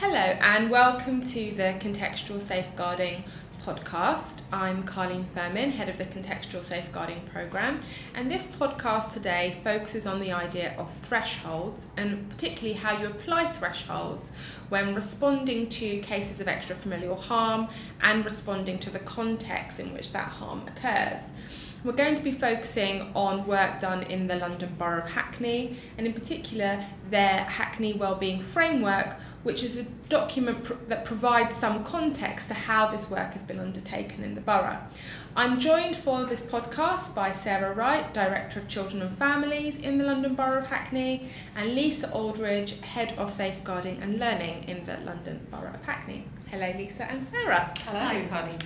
Hello, and welcome to the Contextual Safeguarding podcast. I'm Carlene Firmin, head of the Contextual Safeguarding Programme, and this podcast today focuses on the idea of thresholds and particularly how you apply thresholds when responding to cases of extrafamilial harm and responding to the context in which that harm occurs. We're going to be focusing on work done in the London Borough of Hackney, and in particular, their Hackney Wellbeing Framework, which is a document pr- that provides some context to how this work has been undertaken in the borough. I'm joined for this podcast by Sarah Wright, Director of Children and Families in the London Borough of Hackney, and Lisa Aldridge, Head of Safeguarding and Learning in the London Borough of Hackney. Hello, Lisa and Sarah. Hello, Hi, Carly.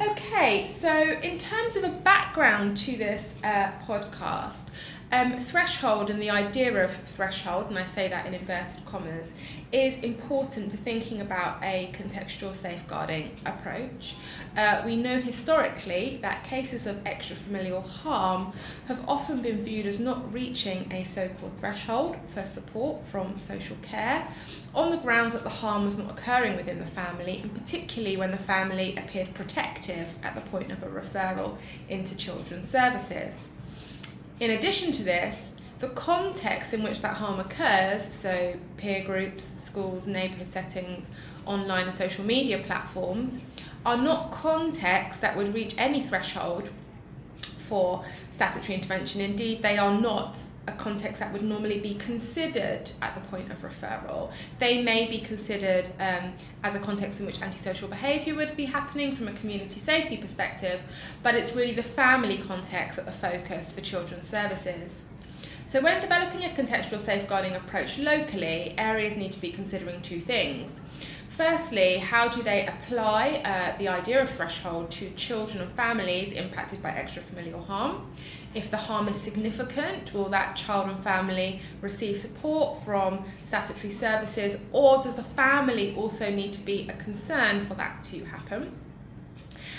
Okay, so in terms of a background to this uh, podcast, um, threshold and the idea of threshold, and I say that in inverted commas, is important for thinking about a contextual safeguarding approach. Uh, we know historically that cases of extrafamilial harm have often been viewed as not reaching a so called threshold for support from social care on the grounds that the harm was not occurring within the family, and particularly when the family appeared protective at the point of a referral into children's services. In addition to this, the context in which that harm occurs, so peer groups, schools, neighbourhood settings, online and social media platforms, are not contexts that would reach any threshold for statutory intervention. Indeed, they are not a context that would normally be considered at the point of referral. They may be considered um, as a context in which antisocial behaviour would be happening from a community safety perspective, but it's really the family context at the focus for children's services. So, when developing a contextual safeguarding approach locally, areas need to be considering two things. Firstly, how do they apply uh, the idea of threshold to children and families impacted by extrafamilial harm? If the harm is significant, will that child and family receive support from statutory services, or does the family also need to be a concern for that to happen?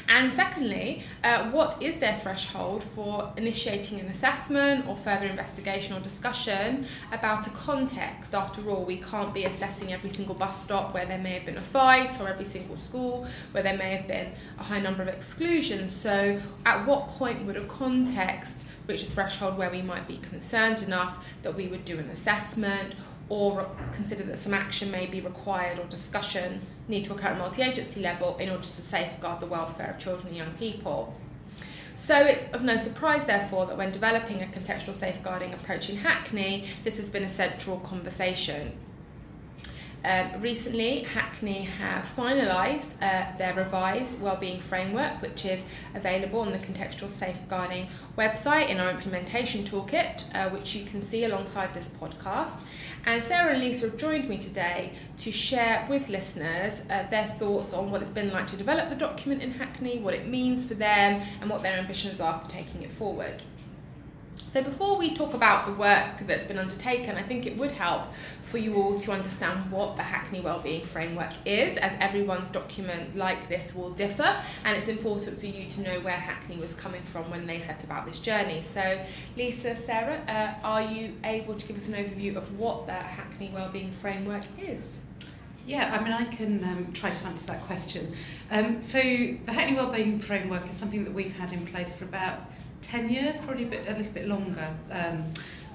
And secondly, uh, what is their threshold for initiating an assessment or further investigation or discussion about a context? After all, we can't be assessing every single bus stop where there may have been a fight or every single school where there may have been a high number of exclusions. So, at what point would a context reach a threshold where we might be concerned enough that we would do an assessment or consider that some action may be required or discussion need to occur at multi-agency level in order to safeguard the welfare of children and young people. So it's of no surprise, therefore, that when developing a contextual safeguarding approach in Hackney, this has been a central conversation. Um, recently, Hackney have finalised uh, their revised wellbeing framework, which is available on the Contextual Safeguarding website in our implementation toolkit, uh, which you can see alongside this podcast. And Sarah and Lisa have joined me today to share with listeners uh, their thoughts on what it's been like to develop the document in Hackney, what it means for them, and what their ambitions are for taking it forward. So, before we talk about the work that's been undertaken, I think it would help for you all to understand what the Hackney Wellbeing Framework is, as everyone's document like this will differ, and it's important for you to know where Hackney was coming from when they set about this journey. So, Lisa, Sarah, uh, are you able to give us an overview of what the Hackney Wellbeing Framework is? Yeah, I mean, I can um, try to answer that question. Um, so, the Hackney Wellbeing Framework is something that we've had in place for about 10 years, probably a, bit, a little bit longer um,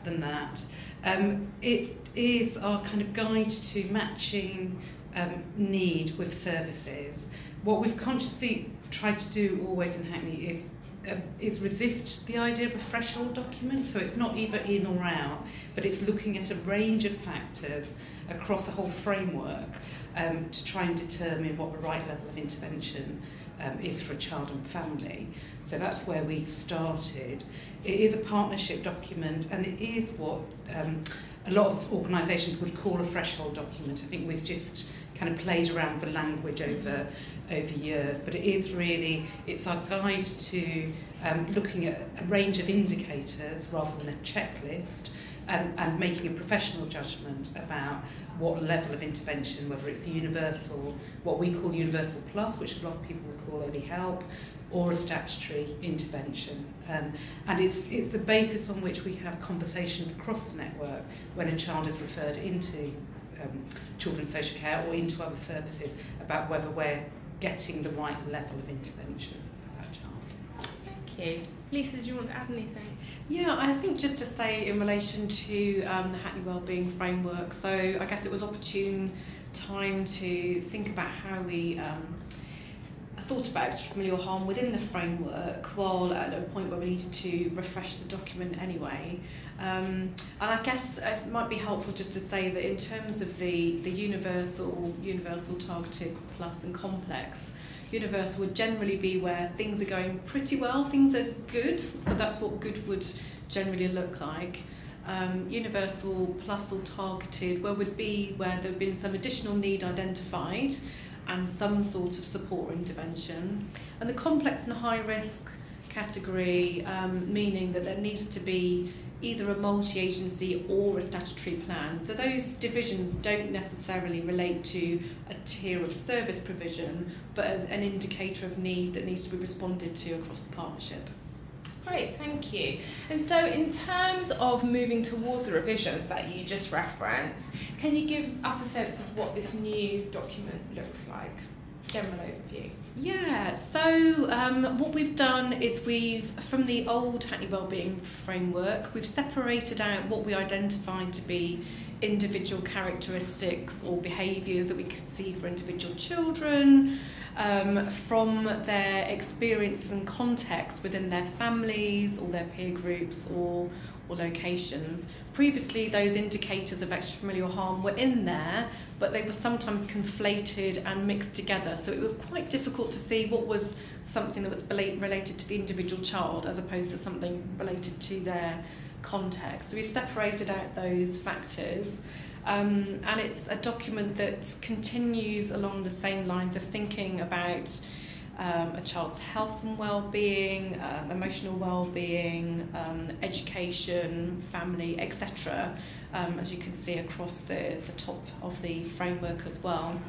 than that. Um, it is our kind of guide to matching um, need with services. What we've consciously tried to do always in Hackney is uh, is resist the idea of a threshold document. So it's not either in or out, but it's looking at a range of factors across a whole framework um, to try and determine what the right level of intervention um, is for a child and family. So that's where we started. It is a partnership document and it is what um, a lot of organisations would call a threshold document. I think we've just kind of played around the language over over years, but it is really it's our guide to um, looking at a range of indicators rather than a checklist and, and making a professional judgment about what level of intervention, whether it's universal, what we call universal plus, which a lot of people would call early help, or a statutory intervention. Um, and it's, it's the basis on which we have conversations across the network when a child is referred into um, children's social care or into other services about whether we're getting the right level of intervention for that child. Thank you. Lisa, did you want to add anything? Yeah, I think just to say in relation to um, the Hackney Wellbeing Framework, so I guess it was opportune time to think about how we um, thought about extrafamilial harm within the framework while at a point where we needed to refresh the document anyway. Um, and I guess it might be helpful just to say that in terms of the, the universal, universal targeted plus and complex, universal would generally be where things are going pretty well, things are good, so that's what good would generally look like. Um, universal plus or targeted, where would be where there have been some additional need identified and some sort of support or intervention. And the complex and high risk category, um, meaning that there needs to be either a multi-agency or a statutory plan. So those divisions don't necessarily relate to a tier of service provision, but an indicator of need that needs to be responded to across the partnership. Great, thank you. And so, in terms of moving towards the revisions that you just referenced, can you give us a sense of what this new document looks like? General overview. Yeah, so um, what we've done is we've, from the old Hackney Wellbeing framework, we've separated out what we identified to be individual characteristics or behaviours that we could see for individual children, um, from their experiences and context within their families or their peer groups or, locations. Previously, those indicators of extrafamilial harm were in there, but they were sometimes conflated and mixed together. So it was quite difficult to see what was something that was related to the individual child as opposed to something related to their context. So we've separated out those factors. Um, and it's a document that continues along the same lines of thinking about um, a child's health and well-being, um, emotional well-being, um, education, family, etc. Um, as you can see across the, the top of the framework as well.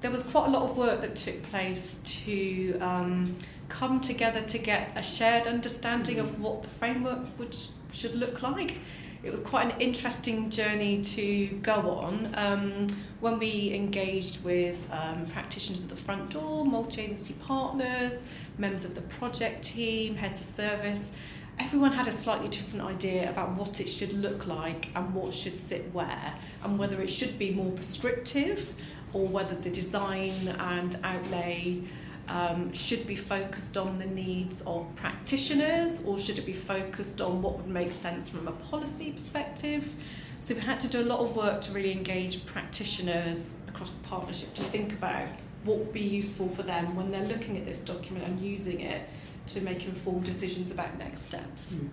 There was quite a lot of work that took place to um, come together to get a shared understanding of what the framework would should look like it was quite an interesting journey to go on. Um, when we engaged with um, practitioners at the front door, multi-agency partners, members of the project team, heads of service, everyone had a slightly different idea about what it should look like and what should sit where, and whether it should be more prescriptive or whether the design and outlay um, should be focused on the needs of practitioners or should it be focused on what would make sense from a policy perspective? So we had to do a lot of work to really engage practitioners across the partnership to think about what would be useful for them when they're looking at this document and using it to make informed decisions about next steps. Mm.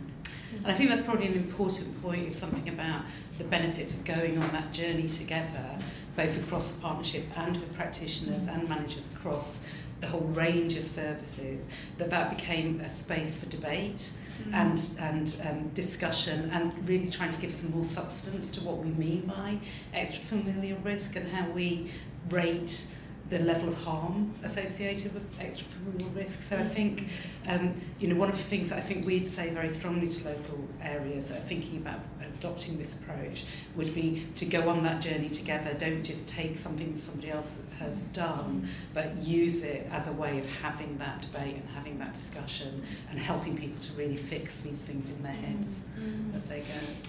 And I think that's probably an important point, is something about the benefits of going on that journey together, both across the partnership and with practitioners and managers across the whole range of services, that that became a space for debate mm. and, and um, discussion and really trying to give some more substance to what we mean by extra-familial risk and how we rate the level of harm associated with extra-familial risk. So I think, um, you know, one of the things that I think we'd say very strongly to local areas that are thinking about adopting this approach would be to go on that journey together. Don't just take something that somebody else has done, but use it as a way of having that debate and having that discussion and helping people to really fix these things in their heads mm. as they go.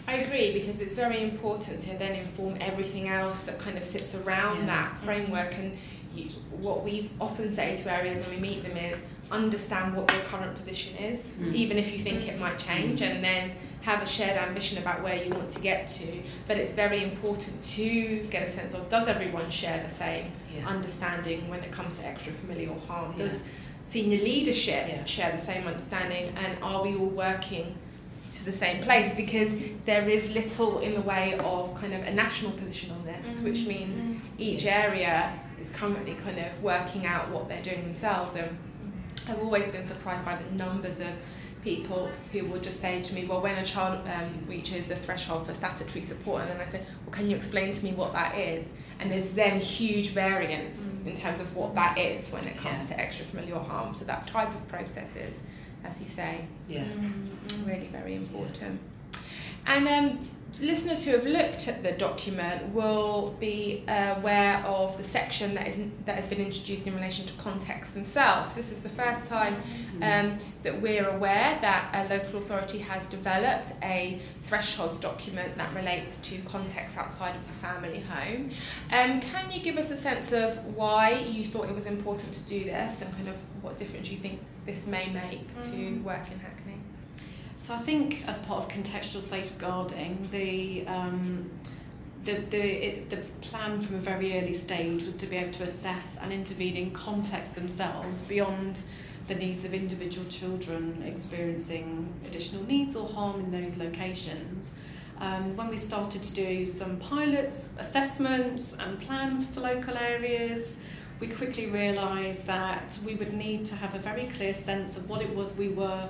I agree because it's very important to then inform everything else that kind of sits around yeah. that framework and you, what we often say to areas when we meet them is understand what your current position is, mm. even if you think it might change, mm. and then have a shared ambition about where you want to get to. But it's very important to get a sense of does everyone share the same yeah. understanding when it comes to extra familial harm? Yeah. Does senior leadership yeah. share the same understanding, and are we all working? to the same place because there is little in the way of kind of a national position on this, mm-hmm. which means mm-hmm. each area is currently kind of working out what they're doing themselves. And I've always been surprised by the numbers of people who will just say to me, well, when a child um, reaches a threshold for statutory support, and then I say, well, can you explain to me what that is? And there's then huge variance mm. in terms of what that is when it comes yeah. to extrafamilial harm. So that type of process is, as you say, yeah. mm, really very important. Yeah. And um, listeners who have looked at the document will be aware of the section that is that has been introduced in relation to context themselves. This is the first time um, that we're aware that a local authority has developed a thresholds document that relates to context outside of the family home. Um, can you give us a sense of why you thought it was important to do this and kind of what difference you think this may make to Mm. work in Hackney? So I think as part of contextual safeguarding, the um, the the, it, the plan from a very early stage was to be able to assess and intervene in context themselves beyond the needs of individual children experiencing additional needs or harm in those locations. Um, when we started to do some pilots, assessments and plans for local areas, we quickly realised that we would need to have a very clear sense of what it was we were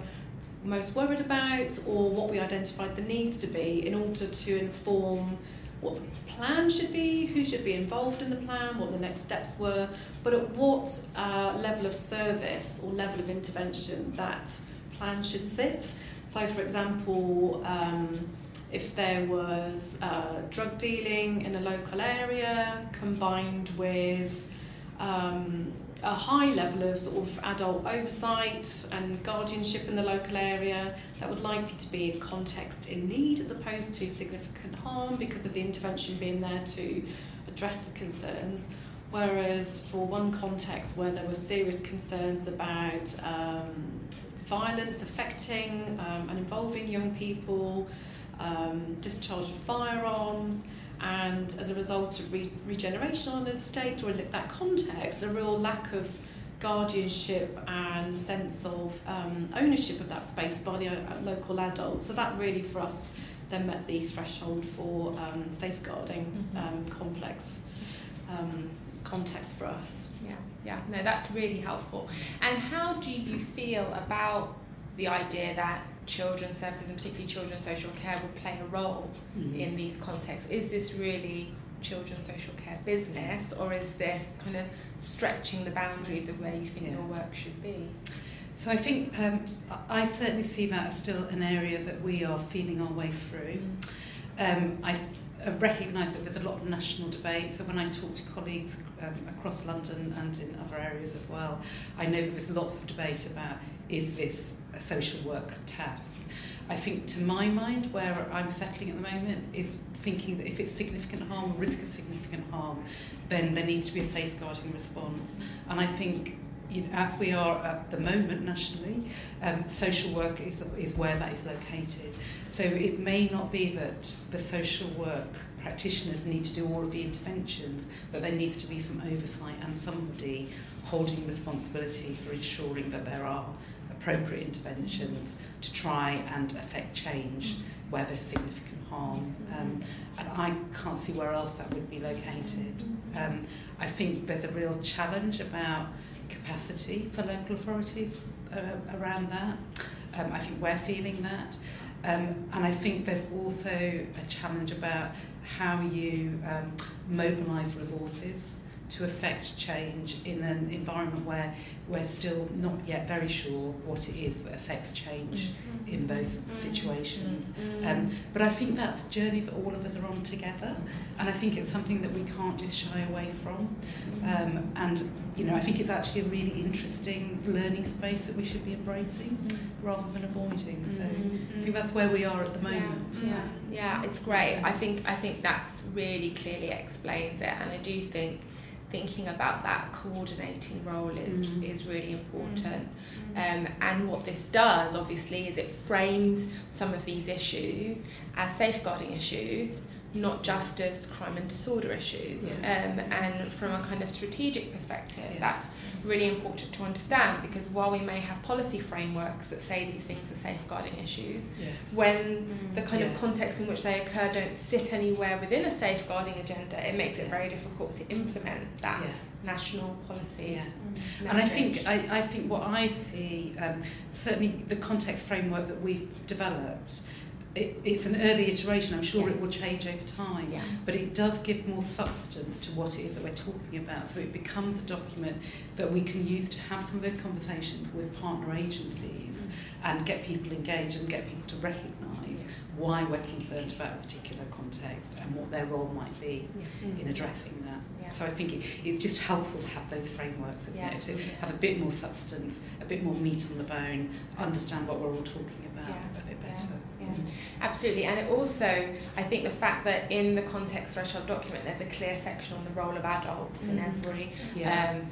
most worried about or what we identified the needs to be in order to inform what the plan should be, who should be involved in the plan, what the next steps were, but at what uh, level of service or level of intervention that plan should sit. So, for example, um, if there was uh, drug dealing in a local area combined with um, a high level of sort of adult oversight and guardianship in the local area that would likely to be a context in need as opposed to significant harm because of the intervention being there to address the concerns. Whereas for one context where there were serious concerns about um, violence affecting um, and involving young people, um, discharge of firearms, and as a result of re- regeneration on an estate or in that context, a real lack of guardianship and sense of um, ownership of that space by the uh, local adults. So that really for us then met the threshold for um, safeguarding Mhm. um, complex um, context for us. Yeah, yeah, no, that's really helpful. And how do you feel about the idea that children's services, and particularly children's social care, would play a role Mm. in these contexts? Is this really children's social care business, or is this kind of stretching the boundaries of where you think Yeah. your work should be? So I think um, I certainly see that as still an area that we are feeling our way through. Um, I recognise that there's a lot of national debate. So when I talk to colleagues um, across London and in other areas as well, I know that there's lots of debate about is this a social work task. I think to my mind, where I'm settling at the moment, is thinking that if it's significant harm or risk of significant harm, then there needs to be a safeguarding response. And I think you know, as we are at the moment nationally, um, social work is, is where that is located. So it may not be that the social work practitioners need to do all of the interventions, but there needs to be some oversight and somebody holding responsibility for ensuring that there are appropriate interventions to try and affect change where there's significant harm. Um, and I can't see where else that would be located. Um, I think there's a real challenge about capacity for local authorities uh, around that. Um, I think we're feeling that. Um, and I think there's also a challenge about how you um, mobilise resources to affect change in an environment where we're still not yet very sure what it is that affects change mm-hmm. in those mm-hmm. situations. Mm-hmm. Um, but I think that's a journey that all of us are on together, and I think it's something that we can't just shy away from. Um, and you know, I think it's actually a really interesting learning space that we should be embracing rather than avoiding. So I think that's where we are at the moment. Yeah, yeah, it's great. I think I think that's really clearly explains it, and I do think thinking about that coordinating role is Mm. is really important. Um, and what this does, obviously, is it frames some of these issues as safeguarding issues, not just as crime and disorder issues. Um, and from a kind of strategic perspective, Yeah. that's really important to understand because while we may have policy frameworks that say these things are safeguarding issues, Yes. when the kind of context in which they occur don't sit anywhere within a safeguarding agenda, it makes it very difficult to implement that Yeah. national policy. Yeah. And I think I, I think what I see um, certainly the context framework that we've developed it, it's an early iteration. I'm sure Yes. it will change over time, Yeah. but it does give more substance to what it is that we're talking about. So it becomes a document that we can use to have some of those conversations with partner agencies mm. and get people engaged and get people to recognise why we're concerned about a particular context and what their role might be mm. in addressing that. Yeah. So I think it, it's just helpful to have those frameworks, isn't Yeah. it? To have a bit more substance, a bit more meat on the bone, understand what we're all talking about Yeah. a bit Yeah. better. Yeah. Absolutely, and it also, I think the fact that in the context threshold document, there's a clear section on the role of adults in Mm. every Yeah. um,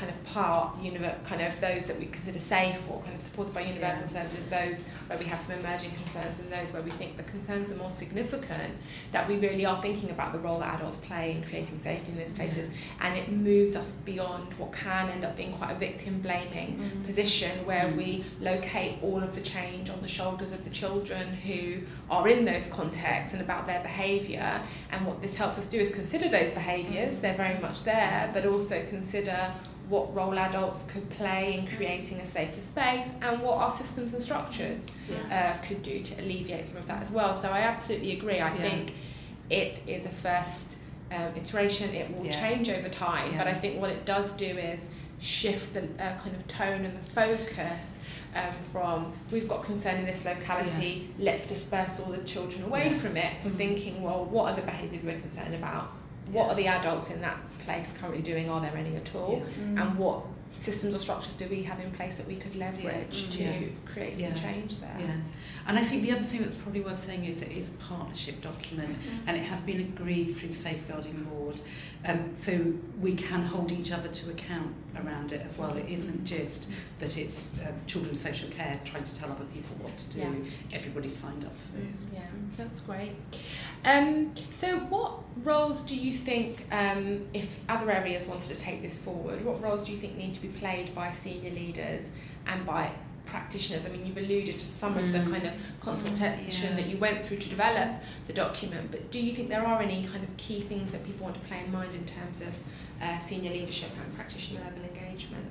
kind of part, univer- kind of those that we consider safe or kind of supported by universal Yeah. services, those where we have some emerging concerns, and those where we think the concerns are more significant, that we really are thinking about the role that adults play in creating safety in those places, and it moves us beyond what can end up being quite a victim blaming Mm. position where Mm. we locate all of the change on the shoulders of the children who are in those contexts and about their behaviour. And what this helps us do is consider those behaviours, they're very much there, but also consider what role adults could play in creating a safer space and what our systems and structures Yeah. uh, could do to alleviate some of that as well. So I absolutely agree. I Yeah. think it is a first um, iteration. It will Yeah. change over time, but I think what it does do is shift the uh, kind of tone and the focus um, from we've got concern in this locality, let's disperse all the children away from it to Mhm. thinking, well, what are the behaviours we're concerned about? What Yeah. are the adults in that place currently doing? Are there any at all? Yeah. And what systems or structures do we have in place that we could leverage Mm. to Yeah. create Yeah. some change there? Yeah, and I think the other thing that's probably worth saying is it is a partnership document and it has been agreed through the Safeguarding Board. Um, so we can hold each other to account around it as well. It isn't just that it's um, children's social care trying to tell other people what to do. Yeah. Everybody's signed up for this. Yeah, that's great. Um, so, what roles do you think, um, if other areas wanted to take this forward, what roles do you think need to be played by senior leaders and by practitioners? I mean, you've alluded to some of the Mm. kind of consultation Yeah. that you went through to develop the document, but do you think there are any kind of key things that people want to play in mind in terms of uh, senior leadership and practitioner level engagement?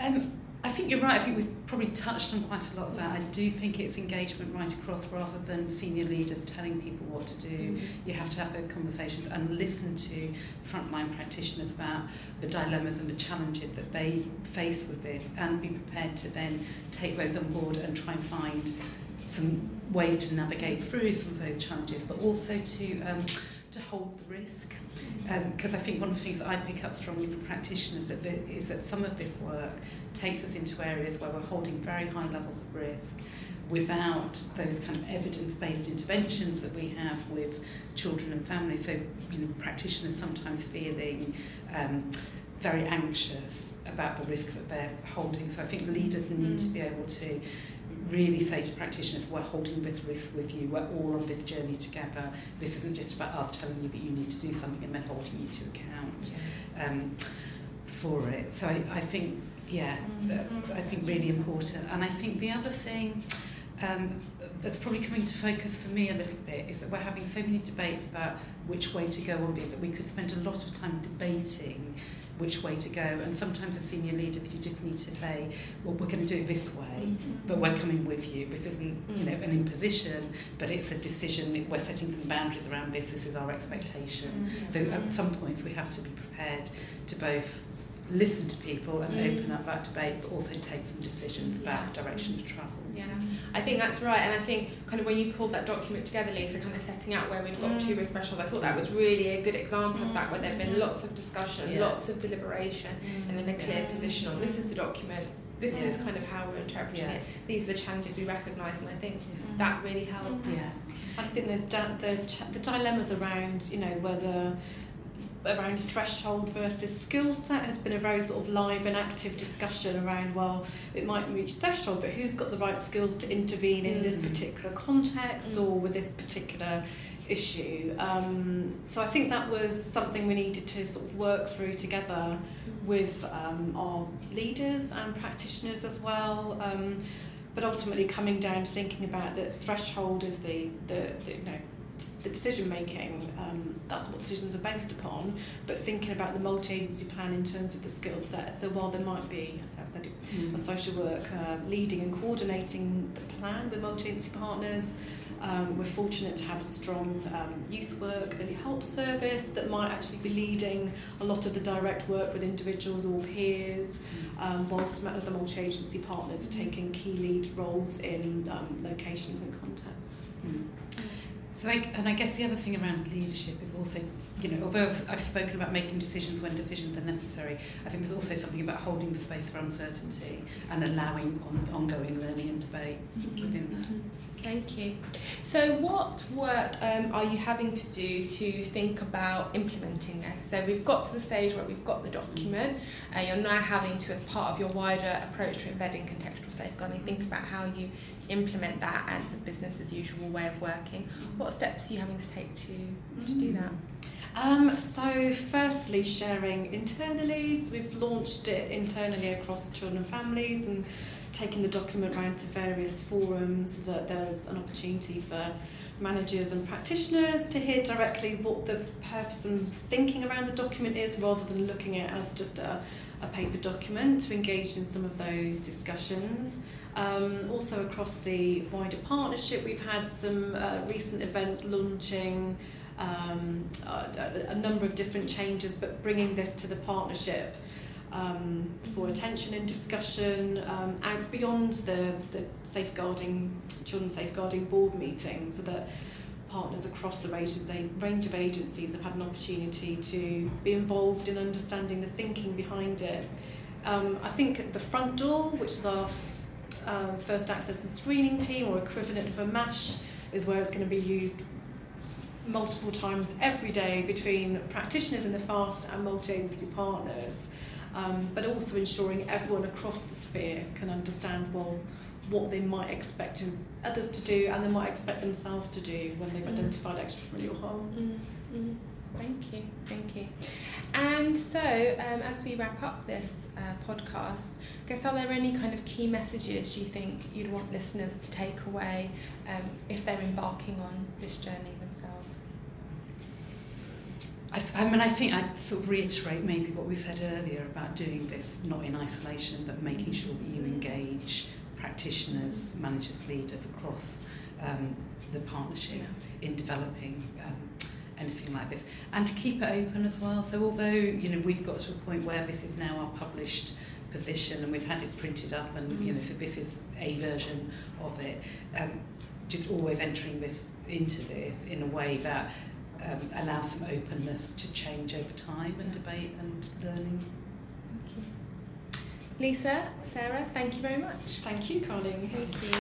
Um, I think you're right. I think we've probably touched on quite a lot of that. I do think it's engagement right across rather than senior leaders telling people what to do. You have to have those conversations and listen to frontline practitioners about the dilemmas and the challenges that they face with this and be prepared to then take those on board and try and find some ways to navigate through some of those challenges, but also to um, to hold the risk. Because I think one of the things that I pick up strongly from practitioners that the, is that some of this work takes us into areas where we're holding very high levels of risk without those kind of evidence-based interventions that we have with children and families. So, you know, practitioners sometimes feeling um, very anxious about the risk that they're holding. So I think leaders need to be able to really say to practitioners, we're holding this risk with you, we're all on this journey together. This isn't just about us telling you that you need to do something and then holding you to account um, for it. So I, I think, yeah, uh, I think really important. And I think the other thing um, that's probably coming to focus for me a little bit is that we're having so many debates about which way to go on this that we could spend a lot of time debating which way to go. And sometimes as senior leaders you just need to say well we're going to do it this way mm-hmm. but we're coming with you this isn't you know an imposition but it's a decision. We're setting some boundaries around this. This is our expectation. Mm-hmm. So at some points we have to be prepared to both listen to people and Mm. open up that debate but also take some decisions about Yeah. the direction of travel Yeah, I think that's right, and I think kind of when you pulled that document together, Lisa, kind of setting out where we'd got Mm. to with threshold, I thought that was really a good example of that, where there'd been lots of discussion, Yeah. lots of deliberation, and then a clear position on this is the document, this is kind of how we're interpreting Yeah. it, these are the challenges we recognise, and I think Yeah. that really helps. yeah I think there's da- the ch- the dilemmas around you know whether around threshold versus skill set has been a very sort of live and active discussion around well it might reach threshold but who's got the right skills to intervene in this Mm. particular context Mm. or with this particular issue um, so I think that was something we needed to sort of work through together with um, our leaders and practitioners as well. Um, but ultimately coming down to thinking about that threshold is the, the, the you know the decision making, um, that's what decisions are based upon, but thinking about the multi agency plan in terms of the skill set. So while there might be, as I said, Mm. a social worker leading and coordinating the plan with multi agency partners, um, we're fortunate to have a strong um, youth work early help service that might actually be leading a lot of the direct work with individuals or peers, um, whilst other multi-agency partners are taking key lead roles in um, locations and contexts. Mm. So, I, and I guess the other thing around leadership is also, you know, although I've, I've spoken about making decisions when decisions are necessary, I think there's also something about holding the space for uncertainty and allowing on, ongoing learning and debate within that. Mm-hmm. Thank you. So, what work um, are you having to do to think about implementing this? So, we've got to the stage where we've got the document, and you're now having to, as part of your wider approach to embedding contextual safeguarding, think about how you implement that as a business as usual way of working. What steps are you having to take to, to do that? Um, so, firstly, sharing internally. So we've launched it internally across children and families and taken the document round to various forums that there's an opportunity for managers and practitioners to hear directly what the purpose and thinking around the document is rather than looking at it as just a, a paper document to engage in some of those discussions. Um, also across the wider partnership, we've had some uh, recent events launching um, a, a number of different changes, but bringing this to the partnership um, for attention and discussion um, out beyond the, the safeguarding, children safeguarding board meetings, that partners across the range of, agencies have had an opportunity to be involved in understanding the thinking behind it. Um, I think at the front door, which is our um, first access and screening team or equivalent of a MASH, is where it's going to be used multiple times every day between practitioners in the FAST and multi-agency partners, um, but also ensuring everyone across the sphere can understand well what they might expect to, others to do and they might expect themselves to do when they've Mm. identified extrafamilial harm. Mm, mm. Thank you, thank you. And so, um, as we wrap up this uh, podcast, I guess are there any kind of key messages do you think you'd want listeners to take away um, if they're embarking on this journey themselves? I, I mean, I think I'd sort of reiterate maybe what we said earlier about doing this not in isolation, but making sure that you engage practitioners, managers, leaders across um, the partnership in developing um, anything like this, and to keep it open as well. So, although you know we've got to a point where this is now our published position and we've had it printed up, and you know, so this is a version of it. Um, just always entering this into this in a way that um, allow some openness to change over time and debate and learning. Thank you. Lisa, Sarah, thank you very much. Thank you, Colleen. Thank you.